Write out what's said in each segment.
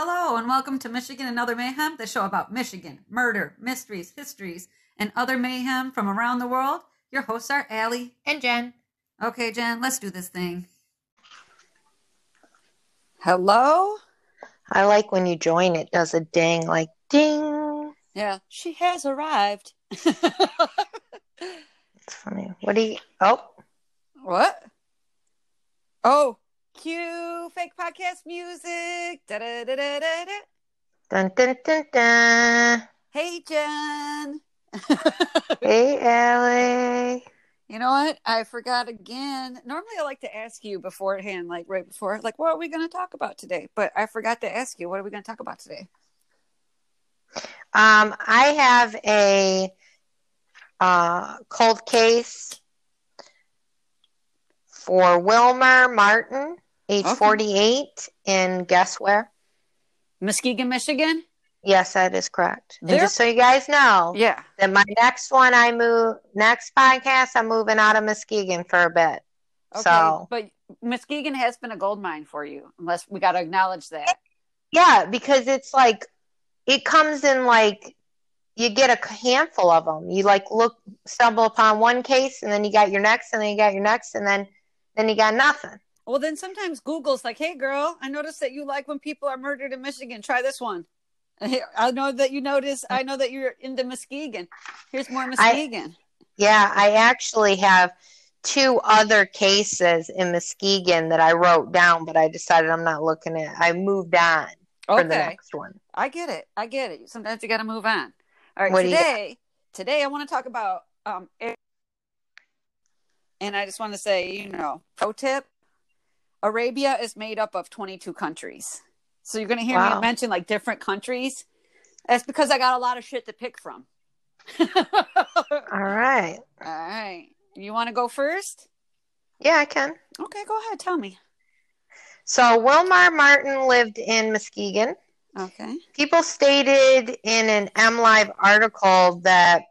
Hello, and welcome to Michigan and Other Mayhem, the show about Michigan, murder, mysteries, histories, and other mayhem from around the world. Your hosts are Allie. And Jen. Okay, Jen, let's do this thing. Hello? I like when you join, it does a ding, like ding. Yeah, she has arrived. It's funny. What do you, oh, what? Oh, cue fake podcast music. Da-da-da-da-da-da. dun dun dun dun. Hey, Jen. Hey, Allie. You know what? I forgot again. Normally, I like to ask you beforehand, like right before, like, what are we going to talk about today? But I forgot to ask you, what are we going to talk about today? Um, I have a uh, cold case for Wilmer Martin, age Okay. 48, and guess where? Muskegon, Michigan? Yes, that is correct. And just so you guys know, Yeah. that my next one, I move next podcast, I'm moving out of Muskegon for a bit. Okay. So But Muskegon has been a gold mine for you, unless we got to acknowledge that. yeah, because it's like it comes in like you get a handful of them. You like look stumble upon one case, and then you got your next, and then you got your next, and then then you got nothing. Well, then sometimes Google's like, "Hey, girl, I noticed that you like when people are murdered in Michigan. Try this one." I know that you notice. I know that you're into Muskegon. Here's more Muskegon. Yeah, I actually have two other cases in Muskegon that I wrote down, but I decided I'm not looking at. I moved on for the next one. I get it. I get it. Sometimes you got to move on. All right, What do you got? today, today I want to talk about um, and I just want to say, you know, pro tip: Arabia is made up of 22 countries. So you're going to hear Wow. me mention like different countries. That's because I got a lot of shit to pick from. All right. All right. You want to go first? Yeah, I can. Okay, go ahead. Tell me. So Wilmer Martin lived in Muskegon. Okay. People stated in an MLive article that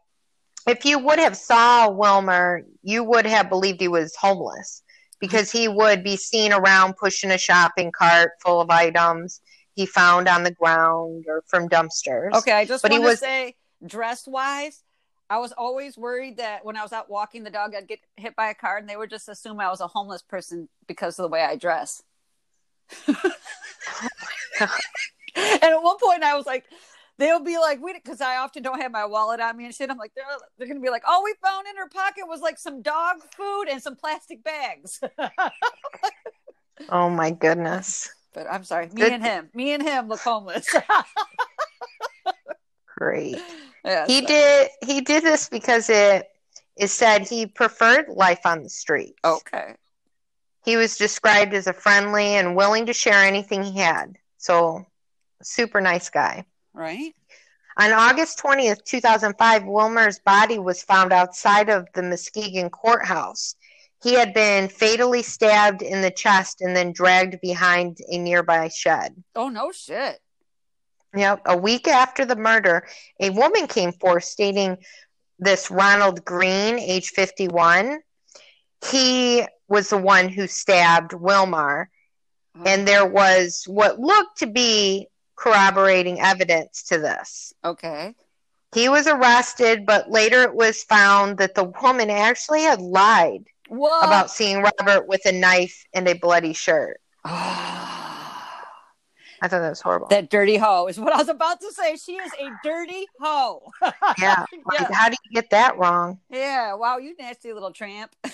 if you would have saw Wilmer, you would have believed he was homeless because he would be seen around pushing a shopping cart full of items he found on the ground or from dumpsters. Okay, I just But he want to was- say, dress wise, I was always worried that when I was out walking the dog, I'd get hit by a car and they would just assume I was a homeless person because of the way I dress. and at one point, I was like, they'll be like, "We," because I often don't have my wallet on me and shit. I'm like, they're they're gonna be like, "All we found in her pocket was like some dog food and some plastic bags." Oh my goodness. but I'm sorry, me Good- and him, me and him look homeless. Great. yeah, He so- did he did this because it is said he preferred life on the street. Okay. He was described as a friendly and willing to share anything he had. So, super nice guy. Right. On August 20th, 2005, Wilmer's body was found outside of the Muskegon courthouse. He had been fatally stabbed in the chest and then dragged behind a nearby shed. Oh no shit. Yep. A week after the murder, a woman came forth stating this Ronald Green, age 51, he was the one who stabbed Wilmer. And oh. there was what looked to be corroborating evidence to this. Okay. He was arrested, but later it was found that the woman actually had lied What? about seeing Robert with a knife and a bloody shirt. I thought that was horrible. that dirty hoe is what I was about to say. She is a dirty hoe. yeah. Like, yeah. how do you get that wrong? Yeah. Wow, you nasty little tramp.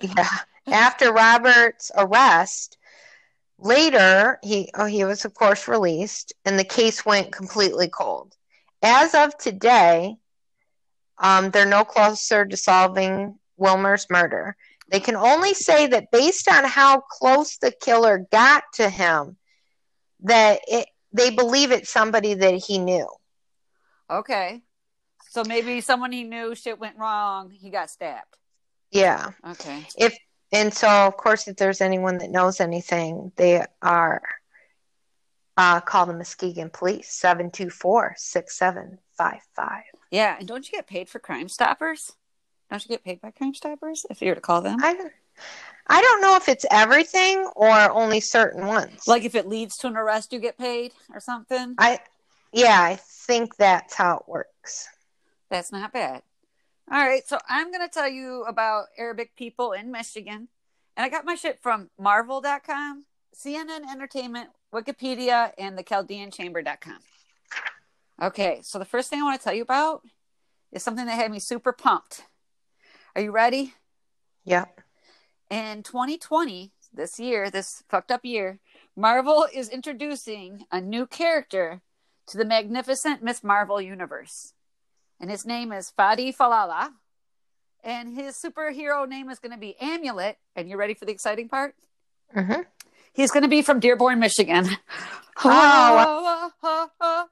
Yeah. After Robert's arrest, later he oh he was of course released and the case went completely cold. As of today, um, they're no closer to solving Wilmer's murder. They can only say that based on how close the killer got to him, that it they believe it's somebody that he knew. okay. So maybe someone he knew shit went wrong. He got stabbed. Yeah. Okay. If and so of course if there's anyone that knows anything, they are uh, call the Muskegon Police 724-6755. Yeah. And don't you get paid for Crime Stoppers? Don't you get paid by Crime Stoppers if you were to call them? I I don't know if it's everything or only certain ones. Like if it leads to an arrest, you get paid or something. I, yeah, I think that's how it works. That's not bad. All right, so I'm going to tell you about Arabic people in Michigan. And I got my shit from marvel.com, CNN Entertainment, Wikipedia, and the Chaldean Okay, so the first thing I want to tell you about is something that had me super pumped. Are you ready? Yep. In 2020, this year, this fucked up year, Marvel is introducing a new character to the magnificent Miss Marvel universe. And his name is Fadi Fadlallah. And his superhero name is going to be Amulet. And you ready for the exciting part? Mm-hmm. He's going to be from Dearborn, Michigan. Oh.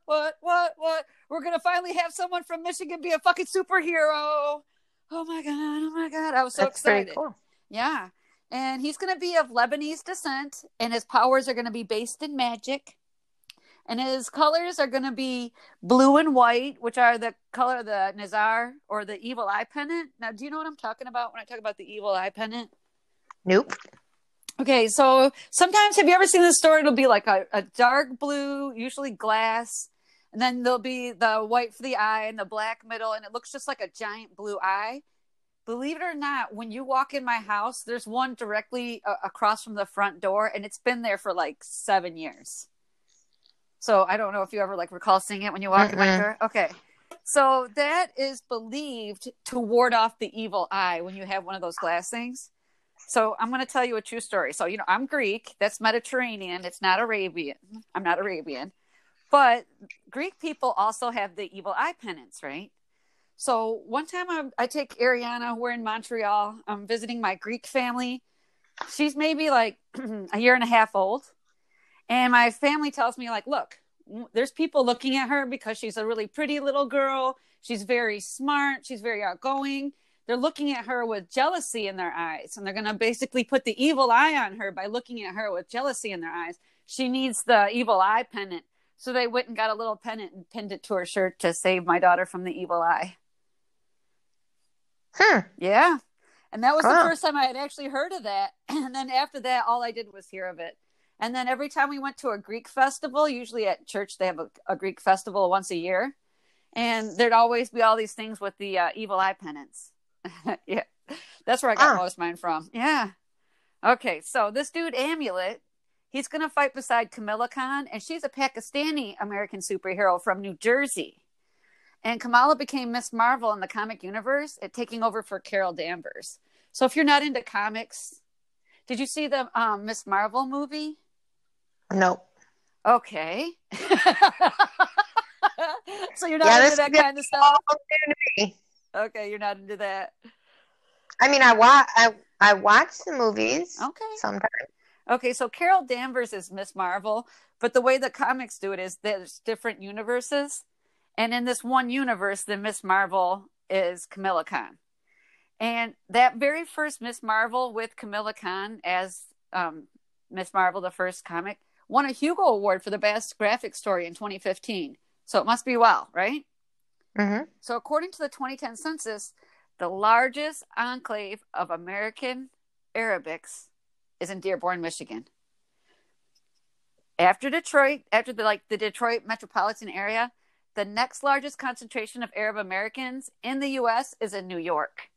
what, what, what? We're going to finally have someone from Michigan be a fucking superhero. Oh my God. Oh my God. I was so That's excited. cool. Yeah. And he's going to be of Lebanese descent, and his powers are going to be based in magic. And his colors are going to be blue and white, which are the color of the Nazar or the evil eye pennant. Now, do you know what I'm talking about when I talk about the evil eye pennant? Nope. Okay, so sometimes have you ever seen this story? It'll be like a, a dark blue, usually glass, and then there'll be the white for the eye and the black middle, and it looks just like a giant blue eye. Believe it or not, when you walk in my house, there's one directly uh, across from the front door, and it's been there for like seven years. So I don't know if you ever like recall seeing it when you walk in my Mm-mm. Okay. So that is believed to ward off the evil eye when you have one of those glass things. So I'm going to tell you a true story. So you know, I'm Greek. That's Mediterranean. It's not Arabian. I'm not Arabian. But Greek people also have the evil eye penance, right? So one time I, I take Ariana. We're in Montreal. I'm visiting my Greek family. She's maybe like a year and a half old, and my family tells me like, look, there's people looking at her because she's a really pretty little girl. She's very smart. She's very outgoing. They're looking at her with jealousy in their eyes, and they're going to basically put the evil eye on her by looking at her with jealousy in their eyes. She needs the evil eye pennant. So they went and got a little pennant and pinned it to her shirt to save my daughter from the evil eye. Hmm. Yeah. And that was the first time I had actually heard of that. And then after that, all I did was hear of it. And then every time we went to a Greek festival, usually at church, they have a, a Greek festival once a year. And there'd always be all these things with the uh, evil eye pennants. yeah. That's where I got Ah. most of mine from. Yeah. Okay. So this dude, Amulet, he's going to fight beside Kamala Khan, and she's a Pakistani American superhero from New Jersey. And Kamala became Miss Marvel in the comic universe, at taking over for Carol Danvers. So if you're not into comics, did you see the um, Miss Marvel movie? Nope. Okay. so you're not Yeah, into that kind of stuff. all new to me. Okay, you're not into that. I mean, I watch I I watch the movies Okay. sometimes. Okay, so Carol Danvers is Miss Marvel, but the way the comics do it is there's different universes. And in this one universe, the Miss Marvel is Kamala Khan. And that very first Miss Marvel with Kamala Khan as um, Miss Marvel, the first comic, won a Hugo Award for the best graphic story in 2015. So it must be well, right? hmm So, according to the 2010 census, the largest enclave of American Arabics is in Dearborn, Michigan. After Detroit, after the like the Detroit metropolitan area, the next largest concentration of Arab Americans in the U.S. is in New York.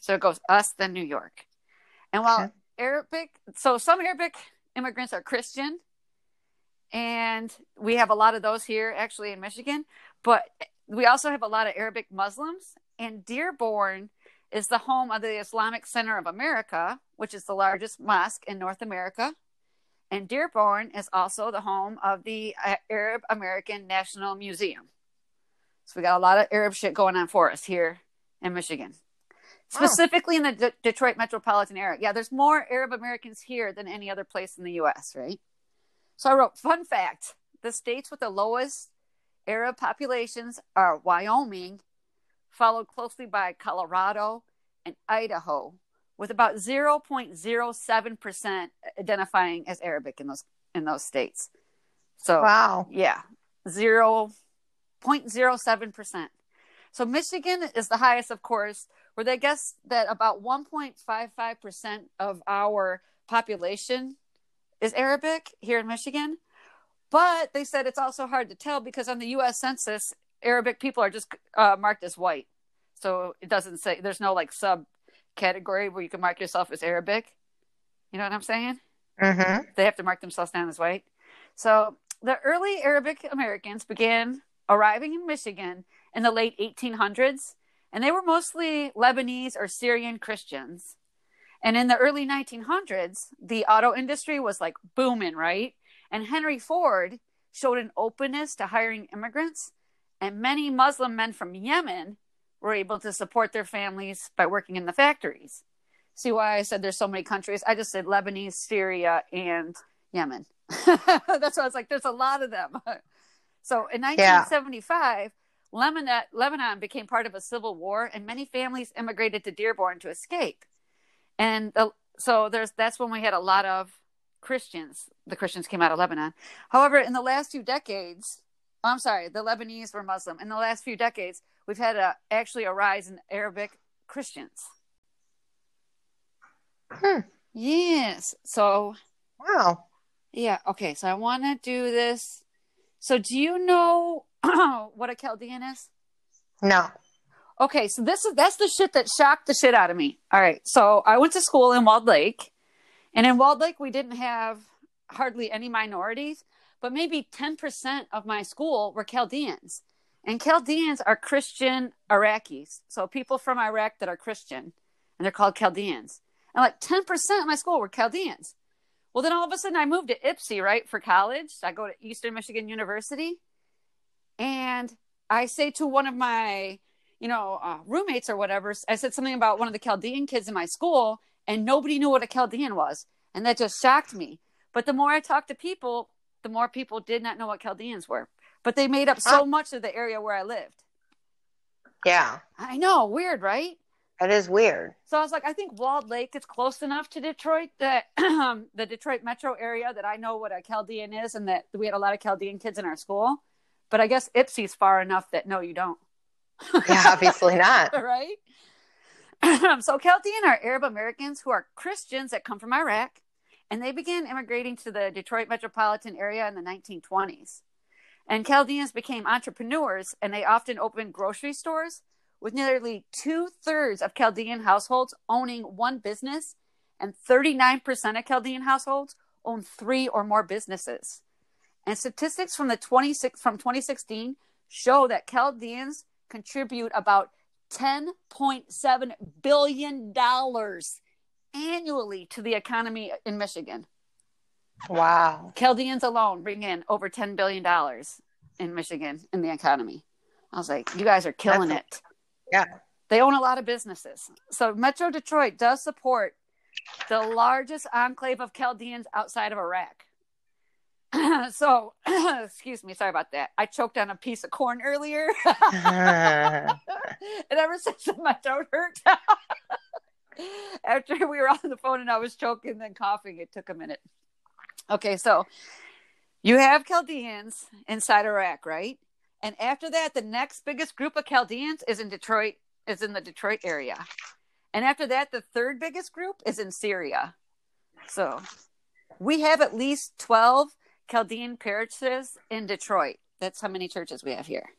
So it goes us, then New York. And while Okay. Arabic, so some Arabic immigrants are Christian, and we have a lot of those here actually in Michigan, but we also have a lot of Arabic Muslims, and Dearborn is the home of the Islamic Center of America, which is the largest mosque in North America. And Dearborn is also the home of the uh, Arab American National Museum. So we got a lot of Arab shit going on for us here in Michigan. Wow. Specifically in the D- Detroit metropolitan area. Yeah, there's more Arab Americans here than any other place in the US, right? So I wrote, fun fact the states with the lowest Arab populations are Wyoming, followed closely by Colorado and Idaho, with about 0.07% identifying as Arabic in those in those states. So Wow. yeah, 0.07%. So Michigan is the highest, of course, where they guess that about 1.55% of our population is Arabic here in Michigan. But they said it's also hard to tell because on the US Census, Arabic people are just uh, marked as white. So it doesn't say, there's no like subcategory where you can mark yourself as Arabic. You know what I'm saying? Mm-hmm. They have to mark themselves down as white. So the early Arabic Americans began arriving in Michigan in the late 1800s, and they were mostly Lebanese or Syrian Christians. And in the early 1900s, the auto industry was like booming, right? And Henry Ford showed an openness to hiring immigrants, and many Muslim men from Yemen were able to support their families by working in the factories. See why I said there's so many countries? I just said Lebanese, Syria, and Yemen. That's why I was like, there's a lot of them. so in 1975, Lebanon, Lebanon became part of a civil war, and many families immigrated to Dearborn to escape. And the, so there's that's when we had a lot of Christians. The Christians came out of Lebanon. However, in the last few decades, I'm sorry, the Lebanese were Muslim. In the last few decades, we've had a actually a rise in Arabic Christians. Hmm. Yes. So Wow. yeah. Okay. So I want to do this. So do you know what a Chaldean is? No. Okay, so this is that's the shit that shocked the shit out of me. All right, so I went to school in Walled Lake, and in Walled Lake we didn't have hardly any minorities, but maybe ten percent of my school were Chaldeans, and Chaldeans are Christian Iraqis, so people from Iraq that are Christian, and they're called Chaldeans. And like ten percent of my school were Chaldeans. Well, then all of a sudden I moved to Ipsy, right, for college. I go to Eastern Michigan University, and I say to one of my you know, uh, roommates or whatever, I said something about one of the Chaldean kids in my school, and nobody knew what a Chaldean was. And that just shocked me. But the more I talked to people, the more people did not know what Chaldeans were. But they made up so Ah. much of the area where I lived. Yeah. I know, weird, right? That is weird. So I was like, I think Walled Lake is close enough to Detroit that the Detroit metro area that I know what a Chaldean is and that we had a lot of Chaldean kids in our school. But I guess Ipsy's far enough that no, you don't. Yeah, obviously not. right? so Chaldean are Arab Americans who are Christians that come from Iraq, and they began immigrating to the Detroit metropolitan area in the 1920s. And Chaldeans became entrepreneurs, and they often opened grocery stores, with nearly two thirds of Chaldean households owning one business, and 39% of Chaldean households own three or more businesses. And statistics from the 26 from 2016 show that Chaldeans contribute about 10.7 billion dollars annually to the economy in Michigan. Wow. Chaldeans alone bring in over 10 billion dollars in Michigan in the economy. I was like, you guys are killing it. Yeah. They own a lot of businesses. So Metro Detroit does support the largest enclave of Chaldeans outside of Iraq. so, excuse me, sorry about that. I choked on a piece of corn earlier. and ever since then, my throat hurt. After we were on the phone and I was choking and then coughing, it took a minute. Okay, so you have Chaldeans inside Iraq, right? And after that, the next biggest group of Chaldeans is in Detroit, is in the Detroit area. And after that, the third biggest group is in Syria. So we have at least 12 Chaldean parishes in Detroit. That's how many churches we have here.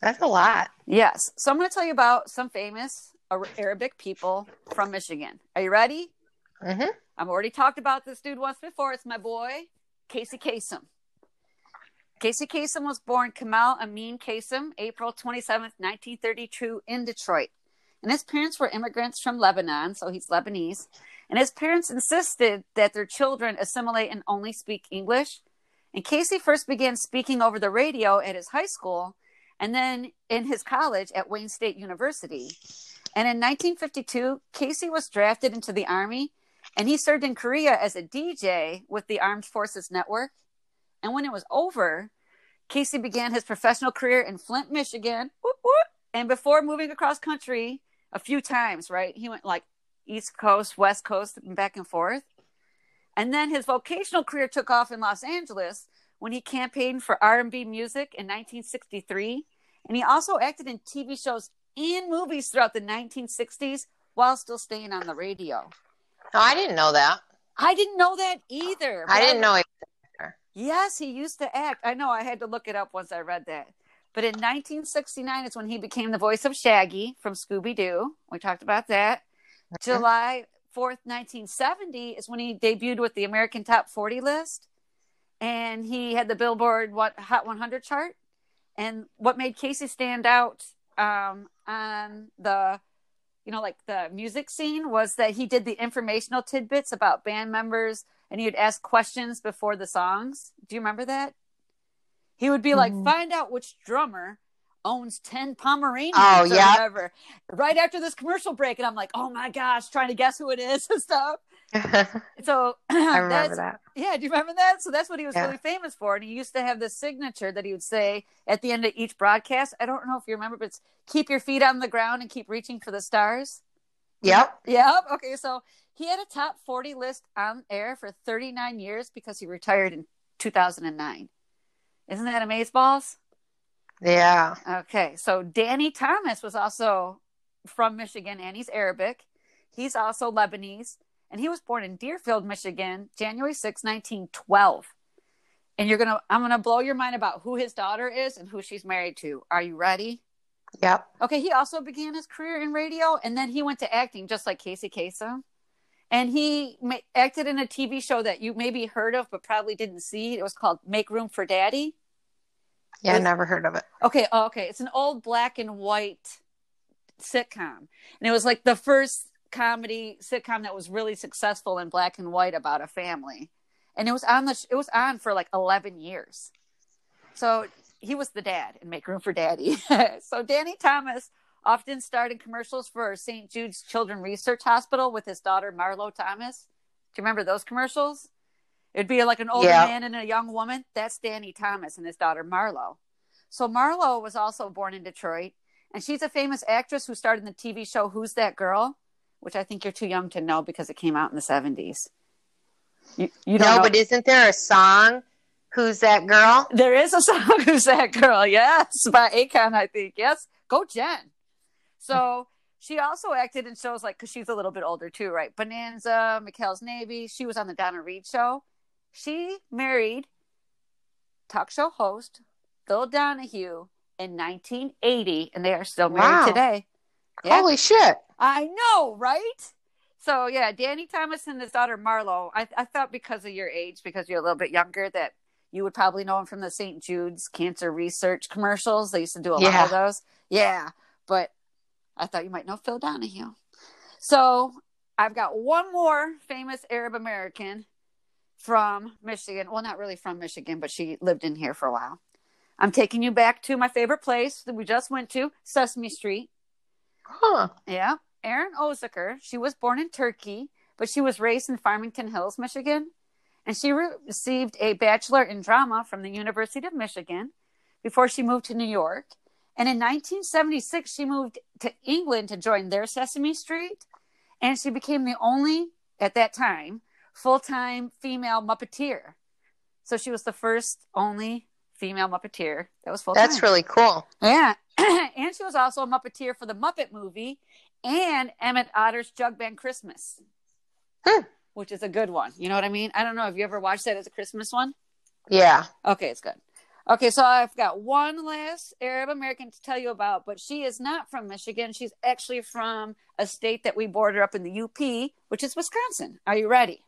That's a lot. Yes. So I'm going to tell you about some famous Arabic people from Michigan. Are you ready? hmm I've already talked about this dude once before. It's my boy, Casey Kasem. Casey Kasem was born Kamal Amin Kasem, April 27th, 1932, in Detroit. And his parents were immigrants from Lebanon, so he's Lebanese. And his parents insisted that their children assimilate and only speak English. And Casey first began speaking over the radio at his high school and then in his college at Wayne State University. And in 1952, Casey was drafted into the Army and he served in Korea as a DJ with the Armed Forces Network. And when it was over, Casey began his professional career in Flint, Michigan. Whoop, whoop. And before moving across country a few times, right? He went like East Coast, West Coast, and back and forth. And then his vocational career took off in Los Angeles when he campaigned for R&B music in 1963. And he also acted in TV shows and movies throughout the 1960s while still staying on the radio. Oh, I didn't know that. I didn't know that either. I didn't know it. Yes, he used to act. I know. I had to look it up once I read that. But in 1969 is when he became the voice of Shaggy from Scooby Doo. We talked about that. Mm-hmm. July 4th, 1970 is when he debuted with the American Top 40 list. And he had the Billboard what Hot 100 chart. And what made Casey stand out um, on the, you know, like the music scene was that he did the informational tidbits about band members and he would ask questions before the songs. Do you remember that? He would be like, Mhm. find out which drummer owns 10 Pomeranians Oh, yeah. whatever. Right after this commercial break. And I'm like, oh my gosh, trying to guess who it is and stuff. So I remember that. yeah, do you remember that? So that's what he was Yeah. really famous for. And he used to have this signature that he would say at the end of each broadcast. I don't know if you remember, but it's keep your feet on the ground and keep reaching for the stars. Yep. Yep. Okay. So he had a top 40 list on air for 39 years because he retired in 2009. Isn't that amazing, amazeballs? Yeah. Okay. So Danny Thomas was also from Michigan and he's Arabic. He's also Lebanese and he was born in Deerfield, Michigan, January 6, 1912. And you're going to, I'm going to blow your mind about who his daughter is and who she's married to. Are you ready? Yep. Okay, he also began his career in radio and then he went to acting just like Casey Kasem. And he ma- acted in a TV show that you maybe heard of but probably didn't see. It was called Make Room for Daddy. Yeah, I Was- never heard of it. Okay, oh, okay. It's an old black and white sitcom. And it was like the first comedy sitcom that was really successful in black and white about a family. And it was on the sh- it was on for like 11 years. So he was the dad in Make Room for Daddy. so Danny Thomas often starred in commercials for St. Jude's Children Research Hospital with his daughter Marlo Thomas. Do you remember those commercials? It'd be like an older Yeah. man and a young woman. That's Danny Thomas and his daughter Marlo. So Marlo was also born in Detroit, and she's a famous actress who starred in the TV show Who's That Girl, which I think you're too young to know because it came out in the 70s. You, you don't No, know. but isn't there a song? Who's that girl? There is a song Who's That Girl? Yes, by Akon, I think. Yes. Go Jen. So she also acted in shows like because she's a little bit older too, right? Bonanza, McHale's Navy. She was on the Donna Reed show. She married talk show host Phil Donahue in 1980, and they are still married Wow. today. Yeah. Holy shit. I know, right? So yeah, Danny Thomas and his daughter Marlo. I, I thought because of your age, because you're a little bit younger, that you would probably know him from the St. Jude's Cancer Research commercials. They used to do a lot of those. Yeah, but I thought you might know Phil Donahue. So I've got one more famous Arab American from Michigan. Well, not really from Michigan, but she lived in here for a while. I'm taking you back to my favorite place that we just went to, Sesame Street. Huh. Yeah. Eren Ozker, she was born in Turkey, but she was raised in Farmington Hills, Michigan. And she re- received a bachelor in drama from the University of Michigan before she moved to New York. And in 1976, she moved to England to join their Sesame Street. And she became the only, at that time, full time female Muppeteer. So she was the first only female Muppeteer that was full time. That's really cool. Yeah. and she was also a Muppeteer for the Muppet movie and Emmett Otter's Jug Band Christmas, Hmm. which is a good one. You know what I mean? I don't know. Have you ever watched that as a Christmas one? Yeah. Okay, it's good. Okay, so I've got one last Arab American to tell you about, but she is not from Michigan. She's actually from a state that we border up in the UP, which is Wisconsin. Are you ready?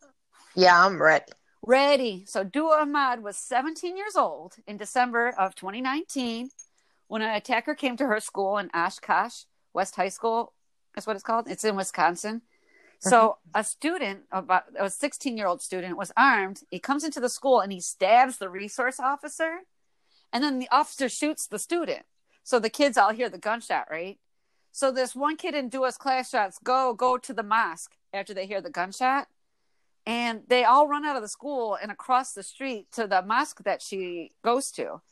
Yeah, I'm ready. Ready. So Dua Ahmad was 17 years old in December of 2019 when an attacker came to her school in Oshkosh West High School. That's what it's called. It's in Wisconsin. So mm-hmm. a student, about a 16 year old student, was armed. He comes into the school and he stabs the resource officer, and then the officer shoots the student. So the kids all hear the gunshot, right? So this one kid in Dua's class shots go go to the mosque after they hear the gunshot and they all run out of the school and across the street to the mosque that she goes to.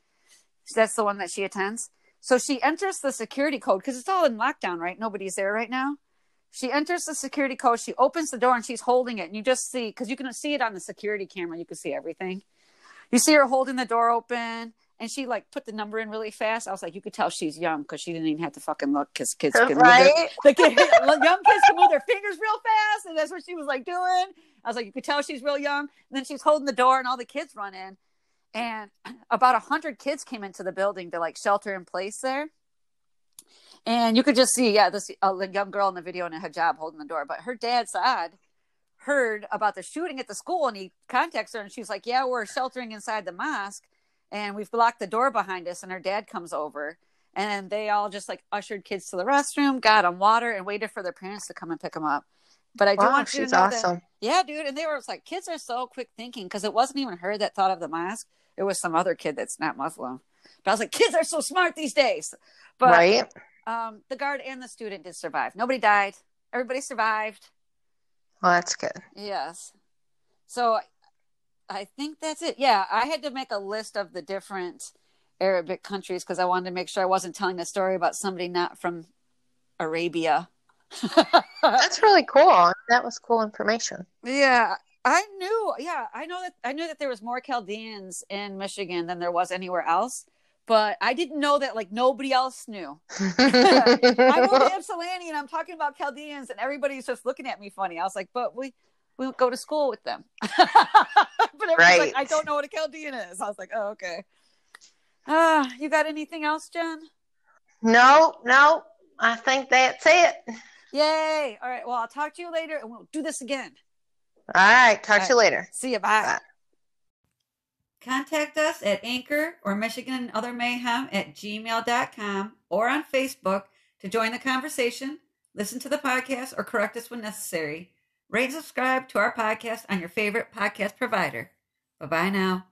That's the one that she attends. So she enters the security code because it's all in lockdown, right? Nobody's there right now. She enters the security code. She opens the door and she's holding it. And you just see, because you can see it on the security camera, you can see everything. You see her holding the door open and she like put the number in really fast. I was like, you could tell she's young because she didn't even have to fucking look because kids can move their, the kid, young kids can move their fingers real fast, and that's what she was like doing. I was like, you could tell she's real young. And then she's holding the door, and all the kids run in, and about a hundred kids came into the building to like shelter in place there. And you could just see, yeah, this uh, young girl in the video in a hijab holding the door, but her dad Saad heard about the shooting at the school, and he contacts her, and she's like, "Yeah, we're sheltering inside the mosque." And we've blocked the door behind us and her dad comes over and they all just like ushered kids to the restroom got them water and waited for their parents to come and pick them up but i do Wow, want you she's to know awesome. that yeah dude and they were like kids are so quick thinking because it wasn't even her that thought of the mask it was some other kid that's not muslim but i was like kids are so smart these days but right? um, the guard and the student did survive nobody died everybody survived Well, that's good. Yes. So I think that's it. Yeah, I had to make a list of the different Arabic countries because I wanted to make sure I wasn't telling a story about somebody not from Arabia. That's really cool. That was cool information. yeah, I knew. Yeah, I know that I knew that there was more Chaldeans in Michigan than there was anywhere else, but I didn't know that like nobody else knew. I go to Ypsilanti and I'm talking about Chaldeans and everybody's just looking at me funny. I was like, but we we go to school with them. but everybody's Right. like, I don't know what a Chaldean is. I was like, oh, okay. Ah, you got anything else, Jen? no, no, I think that's it. Yay. All right. Well, I'll talk to you later and we'll do this again. All right. Talk to you later. See you. Bye. Bye. Contact us at Anchor or Michigan and Other Mayhem at gmail.com or on Facebook to join the conversation, listen to the podcast, or correct us when necessary. Rate and subscribe to our podcast on your favorite podcast provider. Bye bye now.